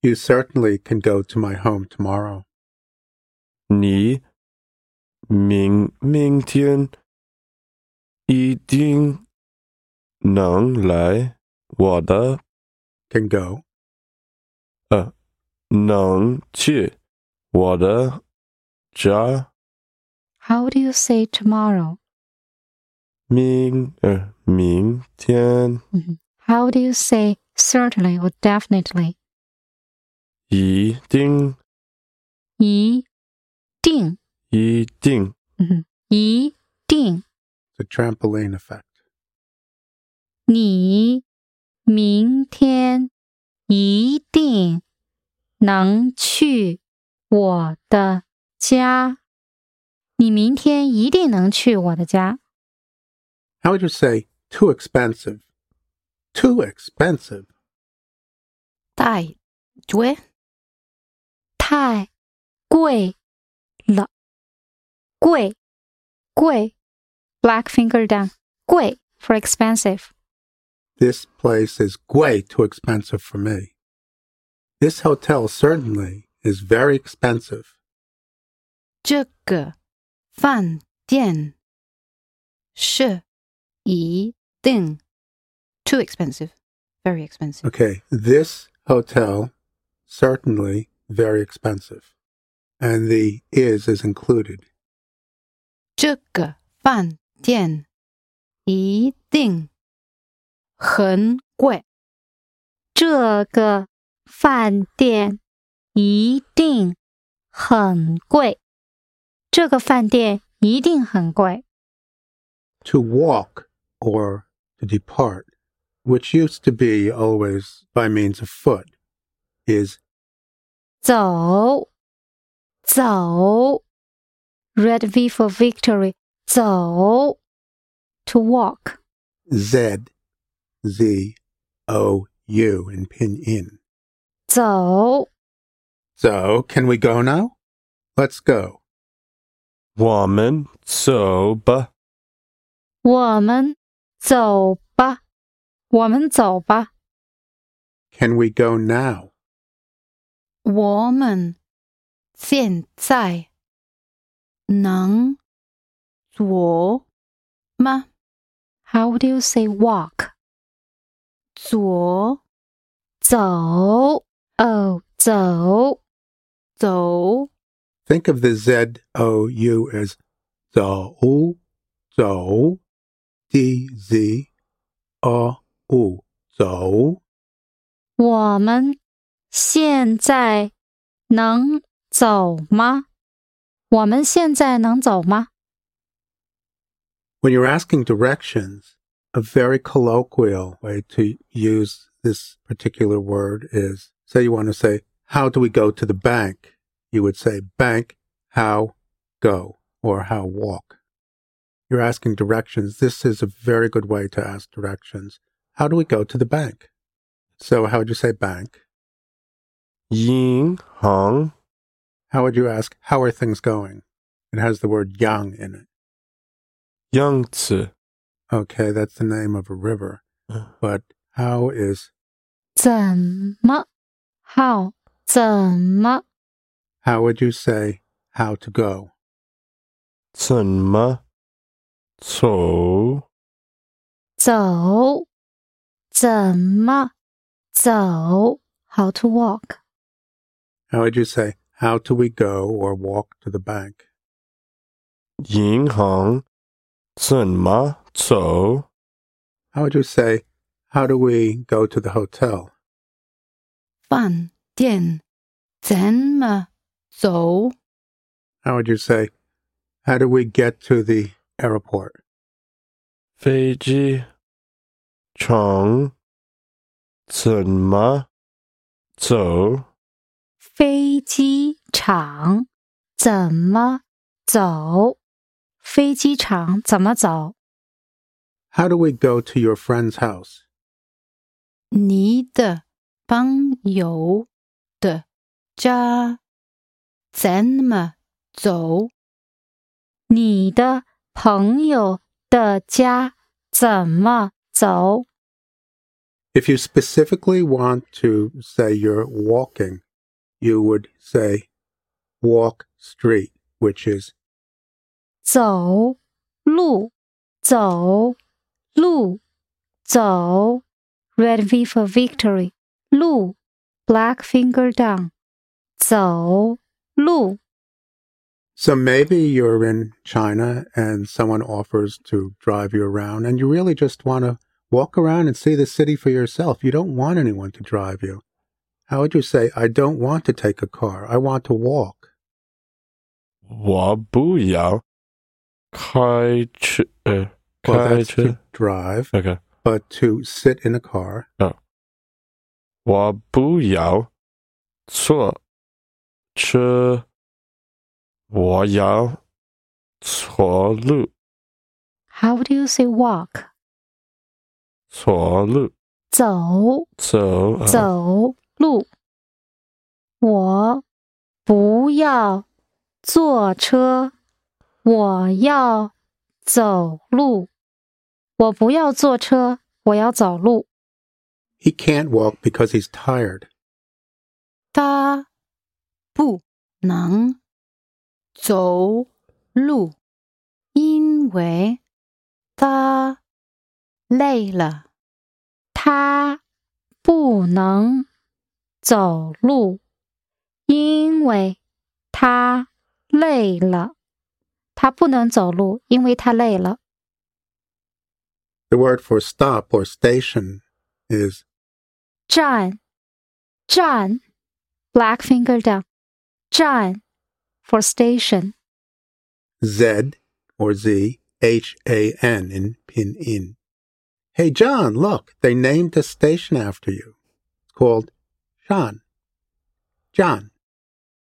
You certainly can go to my home tomorrow. 你明明天一定能来我的 Can go. 呃，能去我的家 How do you say tomorrow? 明呃明天 Mhm. How do you say certainly or definitely? 一定一定，一定嗯哼，一定。 It's a trampoline effect. 你 明天一定能去我的家。你明天一定能去我的家。 How would you say too expensive? Too expensive. 太贵，太贵了，贵贵，black finger down，贵 for expensive。 This place is way too expensive for me. This hotel certainly is very expensive. 这个饭店是一定 too expensive, very expensive. Okay, this hotel certainly very expensive. And the is is included. 这个饭店一定 很贵。这个饭店一定很贵。这个饭店一定很贵。 To walk or to depart, which used to be always by means of foot, is 走，走，Red V for victory，走，to walk， Z Z O U and pinyin. 走. So, can we go now? Let's go. 我们走吧。我们走吧。我们走吧。Can we go now? 我们现在能走吗？How do you say walk? 走走，哦，走，走 Think of the Z O U as zo, 走，d z o u 走。我们现在能走吗？我们现在能走吗？ When you're asking directions, a very colloquial way to use this particular word is say you want to say, How do we go to the bank? You would say, Bank, how go, or how walk. You're asking directions. This is a very good way to ask directions. How do we go to the bank? So, how would you say bank? Ying Hong. How would you ask, How are things going? It has the word yang in it. Yang Okay, that's the name of a river. But how is 怎么？How 怎么？ how would you say how to go? 怎么走？走？怎么走？How to walk？ How would you say how do we go or walk to the bank? 银行怎么 走？ How would you say how do we go to the hotel? 饭店怎么走？ How would you say how do we get to the airport? 飞机场怎么走？飞机场怎么走？飞机场怎么走？ How do we go to your friend's house? 你的朋友的家怎么走？你的朋友的家怎么走？ If you specifically want to say you're walking, you would say walk street, which is 走路，走 路，走。Red V for victory。路，Black finger down。走路， So maybe you're in China and someone offers to drive you around and you really just want to walk around and see the city for yourself. You don't want anyone to drive you. How would you say, I don't want to take a car. I want to walk. 我不要开车，呃， Well, 开 that's 车 to。drive, OK， but to sit in a car. 我不要坐车，我要走路， How do you say walk？走路，走走，呃走路。我不要坐车，我要走路。 我不要坐车，我要走路。He can't walk because he's tired. 他不能走路，因为他累了。他不能走路，因为他累了。他不能走路，因为他累了。The word for stop or station is 站，站，black finger down，站，for station。 Z or Z H A N in pinyin. Hey John, look, they named a station after you. It's called Shan. John,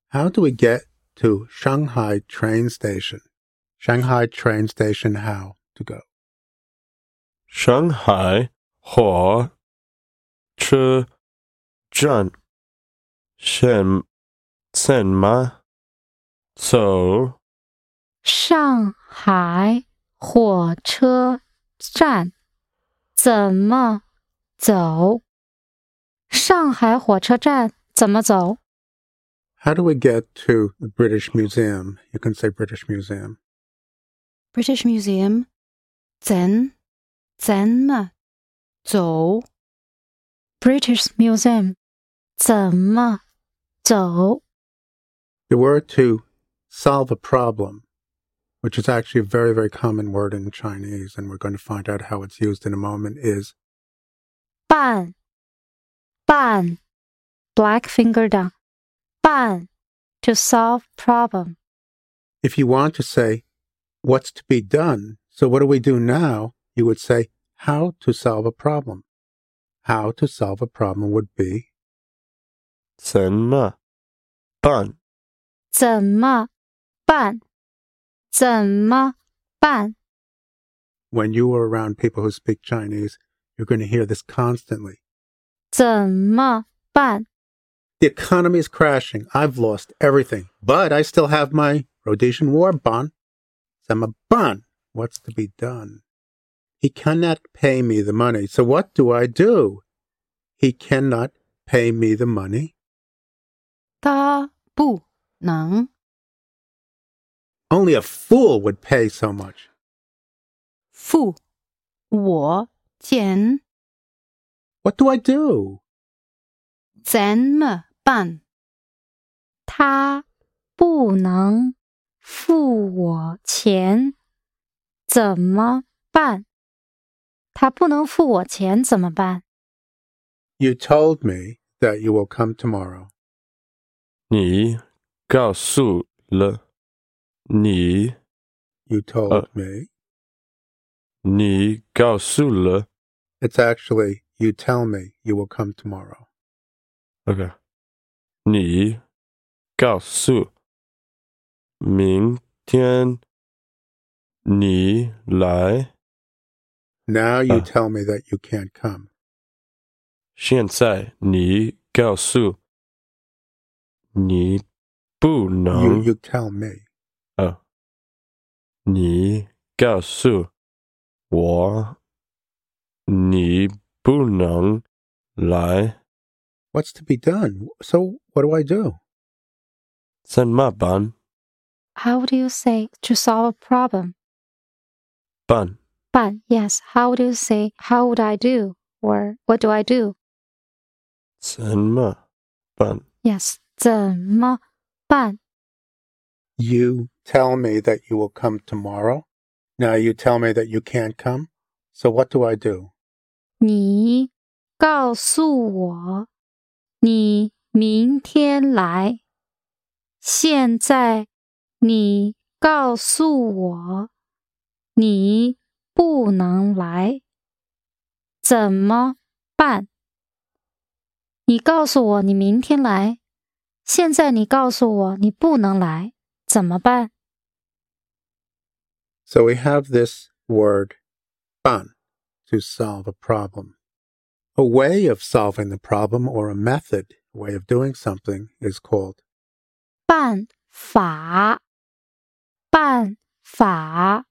how do we get to Shanghai train station? Shanghai train station, how to go? 上海火车站怎怎么走？上海火车站怎么走？上海火车站怎么走？How do we get to the British Museum? You can say British Museum. British Museum 怎怎么走？ British Museum 怎么走？ The word to solve a problem which is actually a very, very common word in Chinese, and we're going to find out how it's used in a moment, is 办办 black finger down 办 to solve problem if you want to say what's to be done, so what do we do now? You would say how to solve a problem. How to solve a problem would be 怎么办？怎么办怎么办 when you are around people who speak Chinese, you're going to hear this constantly. 怎么办 The economy is crashing. I've lost everything, but I still have my Rhodesian war bond. Sama bond. What's to be done? He cannot pay me the money. So what do I do? He cannot pay me the money. 他不能 Only a fool would pay so much. 付我钱， What do I do? 怎么办？他不能付我钱，怎么办？ 他不能付我钱怎么办？ You told me that you will come tomorrow. 你告诉了你， You told Uh. me. 你告诉了 It's actually, you tell me you will come tomorrow. OK，你告诉明天你来， Now you Uh. tell me that you can't come. 现在你告诉你不 You, 能 you tell me. 呃，你告诉我你不能来， What's to be done? So what do I do? 怎么办？ How do you say to solve a problem? 办 But yes, how do you say how would I do or what do I do? 怎么办？ Yes, 怎么办？ You tell me that you will come tomorrow. Now you tell me that you can't come. So what do I do? 你告诉我你明天来。现在你告诉我你 不能来，怎么办？你告诉我你明天来，现在你告诉我你不能来，怎么办？ So we have this word ban to solve a problem. A way of solving the problem or a method, a way of doing something is called 办法，办法，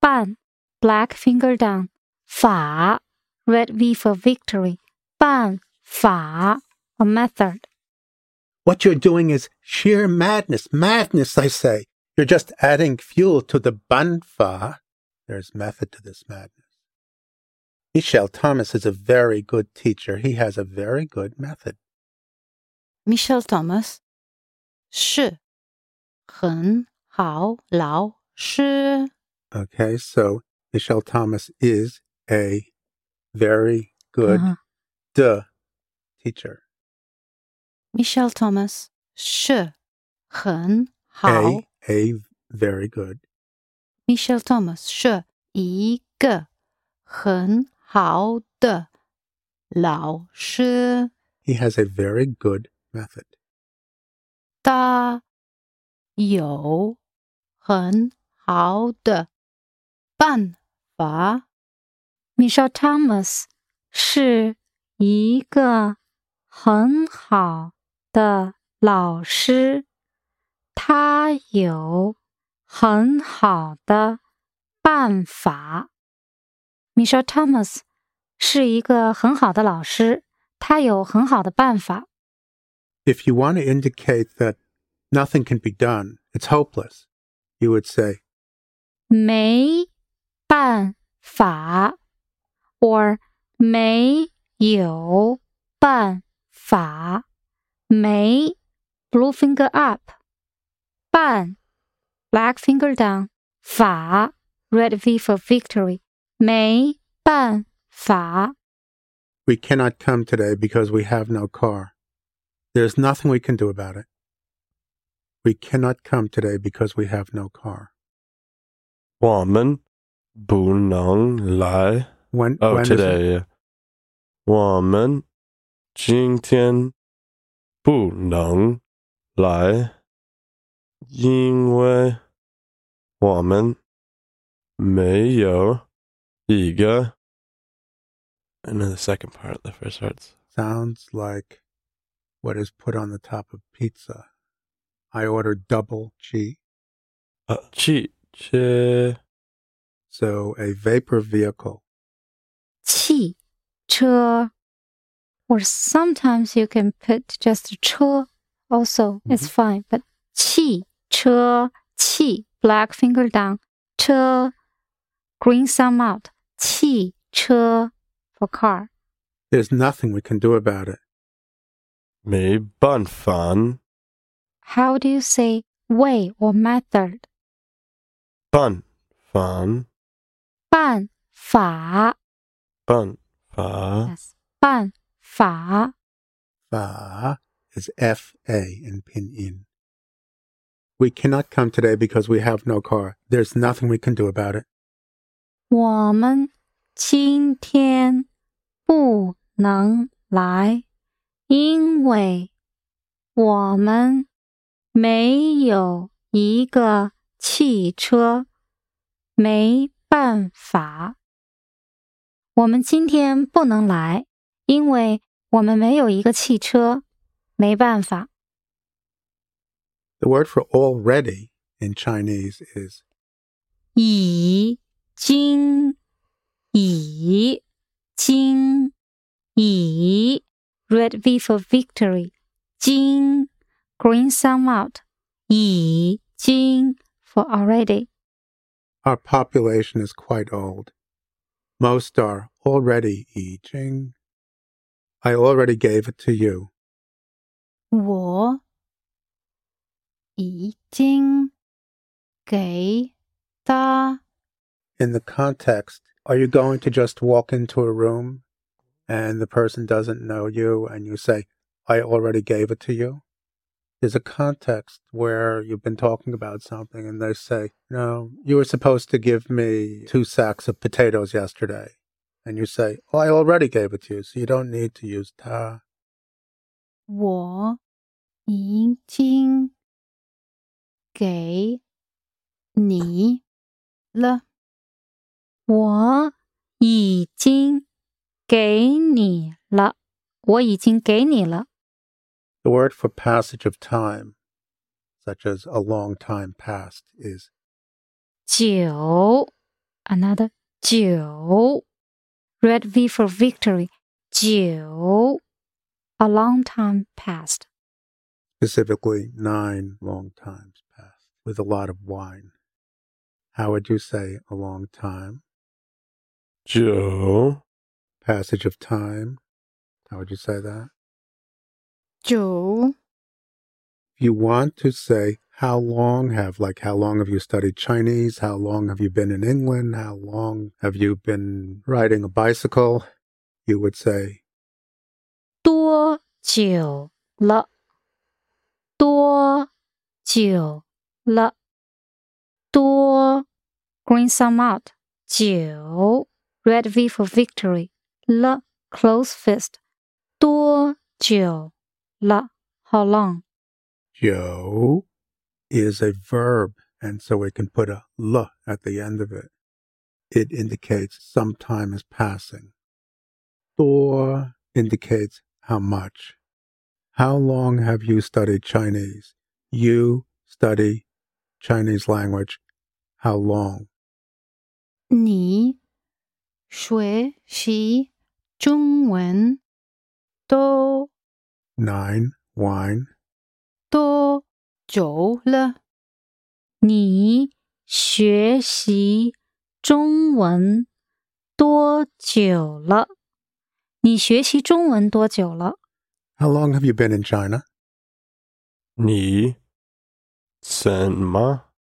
办 black finger down 法 red V for victory 办法 a method What you're doing is sheer madness. Madness, I say. You're just adding fuel to the banfa. There's method to this madness. Michel Thomas is a very good teacher. He has a very good method. Michelle Thomas 是很好老师。 Okay, so Michel Thomas is a very good uh-huh. de teacher. Michel Thomas 是很好 a, a very good. Michel Thomas has a very good method. 他有很好的办法。Michel Thomas 是一个很好的老师，他有很好的办法。Michel Thomas 是一个很好的老师，他有很好的办法。If you want to indicate that nothing can be done, it's hopeless, you would say 没办法，or 没有办法，没 blue finger up，办 black finger down， 法 red V for victory 没办法 We cannot come today because we have no car. There's nothing we can do about it. We cannot come today because we have no car. 我们 不能来。 When, Oh, when is it? today. 我们今天不能来，因为我们没有一个。And then the second part, the first part's Sounds like what is put on the top of pizza. I ordered double G, 呃，汽车 so a vapor vehicle. 汽车 or sometimes you can put just 车 also it's fine but 汽车汽 black finger down 车 green thumb out 汽车 for car There's nothing we can do about it. 没办法， how do you say way or method 办法， 办法办法， yes 办法 Fa is F A in pinyin. We cannot come today because we have no car. There's nothing we can do about it. 我们今天不能来，因为我们没有一个汽车，没 办法。我们今天不能来，因为我们没有一个汽车，没办法。 The word for already in Chinese is 已经，已经，已 red V for victory，经 green thumb out，已经 for already。 our population is quite old. Most are already Yijing. I already gave it to you. 我已经给他 In the context, are you going to just walk into a room and the person doesn't know you and you say, I already gave it to you? There's a context where you've been talking about something and they say, No, you were supposed to give me two sacks of potatoes yesterday. And you say, Oh, I already gave it to you, so you don't need to use ta. 我已经给你了。我已经给你了，我已经给你了。 The word for passage of time, such as a long time past, is 九，another 九，red V for victory，九，a long time past。 specifically nine long times past with a lot of wine. How would you say a long time? 九 Passage of time. How would you say that? 九 If you want to say how long have, like, how long have you studied Chinese? How long have you been in England? How long have you been riding a bicycle? You would say 多久了？多久了？多 green thumb out 九 red V for victory 了 close fist 多久 了？How long？ Joe is a verb, and so we can put a l at the end of it. It indicates some time is passing. Dor indicates how much. How long have you studied Chinese? You study Chinese language. How long? 你学习中文多 Nine. Wine. 多久了？你学习中文多久了？你学习中文多久了？ How long have you been in China? 你怎么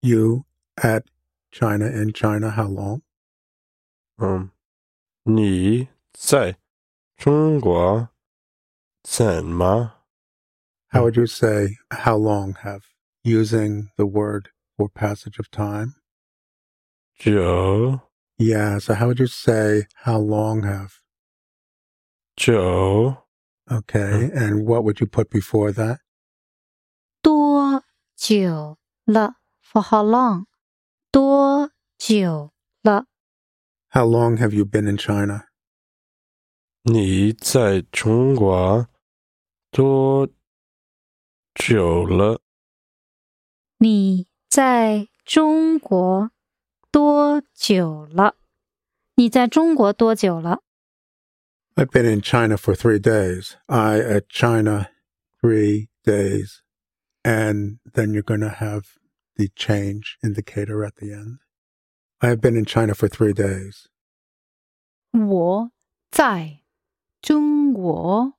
You at China in China how long? 嗯，你在中国 怎么 How would you say how long have using the word for passage of time? 久 Yeah, so how would you say how long have? 久 Okay, and what would you put before that? 多久了？For how long？多久了？ How long have you been in China? 你在中国 多久了？你在中国多久了？你在中国多久了？ I've been in China for three days. I at China three days. And then you're going to have the change indicator at the end. I have been in China for three days. 我在中国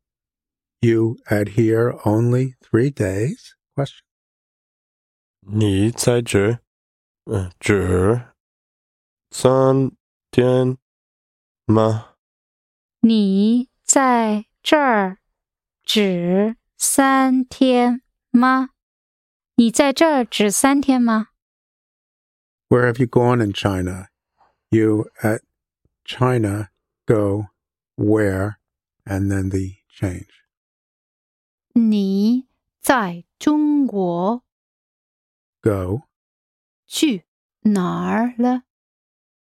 You at here only three days? Question. 你在这呃这三天吗？你在这儿只三天吗？你在这儿只三天吗？ Where have you gone in China? You at China go where and then the change. 你在中国 Go 去哪儿了？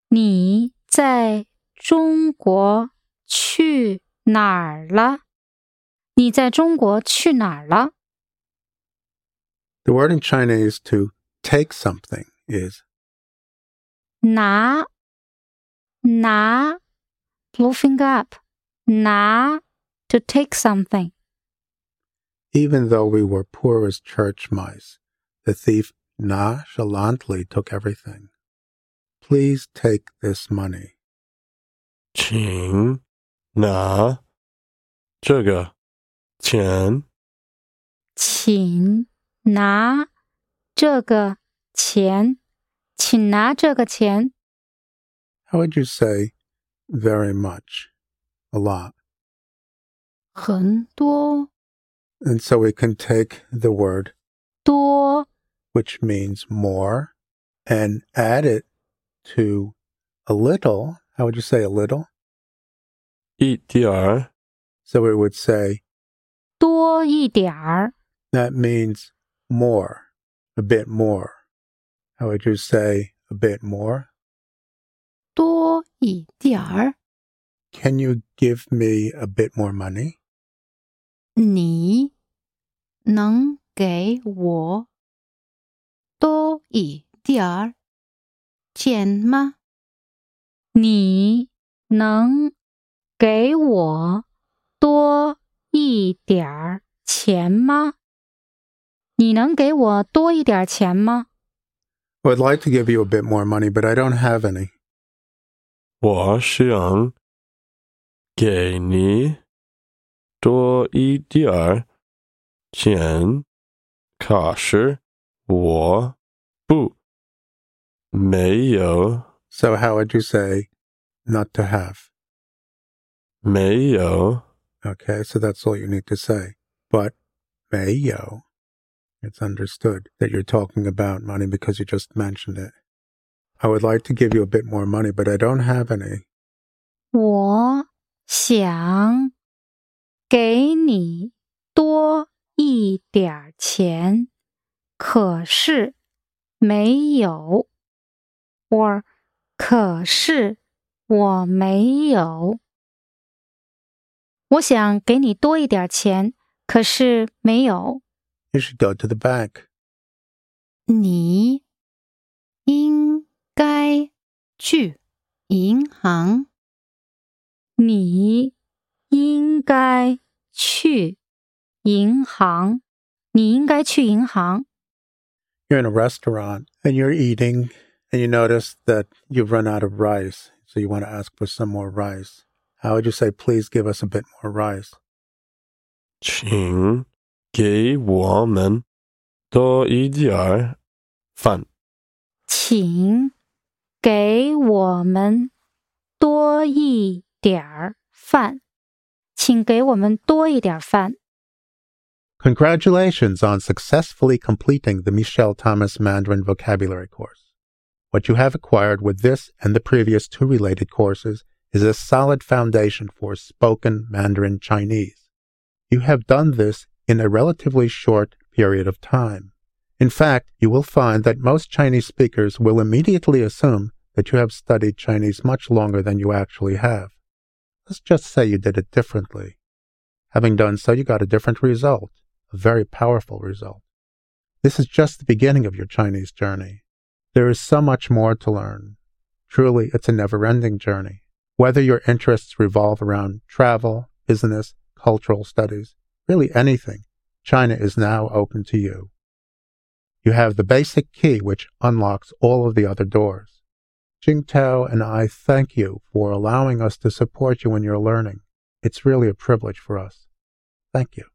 你在中国去哪儿了？你在中国去哪儿了？ The word in Chinese to take something is 拿拿 blue finger up 拿 to take something。 even though we were poor as church mice, the thief nonchalantly took everything. Please take this money. 请拿这个钱。请拿这个钱，请拿这个钱。 How would you say very much? A lot. 很多 And so we can take the word, 多 which means more, and add it to a little. How would you say a little? 一点儿 So we would say 多一点儿， that means more, a bit more. How would you say a bit more? 多一点儿。 Can you give me a bit more money? 你能给我多一点儿钱吗？你能给我多一点儿钱吗？你能给我多一点儿钱吗？ I would like to give you a bit more money, but I don't have any. 我想给你 多一点儿钱，可是我不没有 So how would you say not to have? 没有 Okay, so that's all you need to say. But mayo, it's understood that you're talking about money because you just mentioned it. I would like to give you a bit more money, but I don't have any. 我想 给你多一点儿钱，可是没有，or 可是我没有。我想给你多一点儿钱，可是没有。You should go to the bank. 你应该去银行。你 应该去银行。你应该去银行。 You're in a restaurant and you're eating and you notice that you've run out of rice. So you want to ask for some more rice. How would you say, please give us a bit more rice? 请给我们多一点儿饭。请给我们多一点儿饭。 请给我们多一点饭。Congratulations on successfully completing the Michel Thomas Mandarin Vocabulary course. What you have acquired with this and the previous two related courses is a solid foundation for spoken Mandarin Chinese. You have done this in a relatively short period of time. In fact, you will find that most Chinese speakers will immediately assume that you have studied Chinese much longer than you actually have. Let's just say you did it differently. Having done so, you got a different result a very powerful result. This is just the beginning of your Chinese journey. There is so much more to learn. Truly, it's a never ending journey. Whether your interests revolve around travel, business, cultural studies, really anything, China is now open to you. You have the basic key which unlocks all of the other doors. Jingtao and I thank you for allowing us to support you in your learning. It's really a privilege for us. Thank you.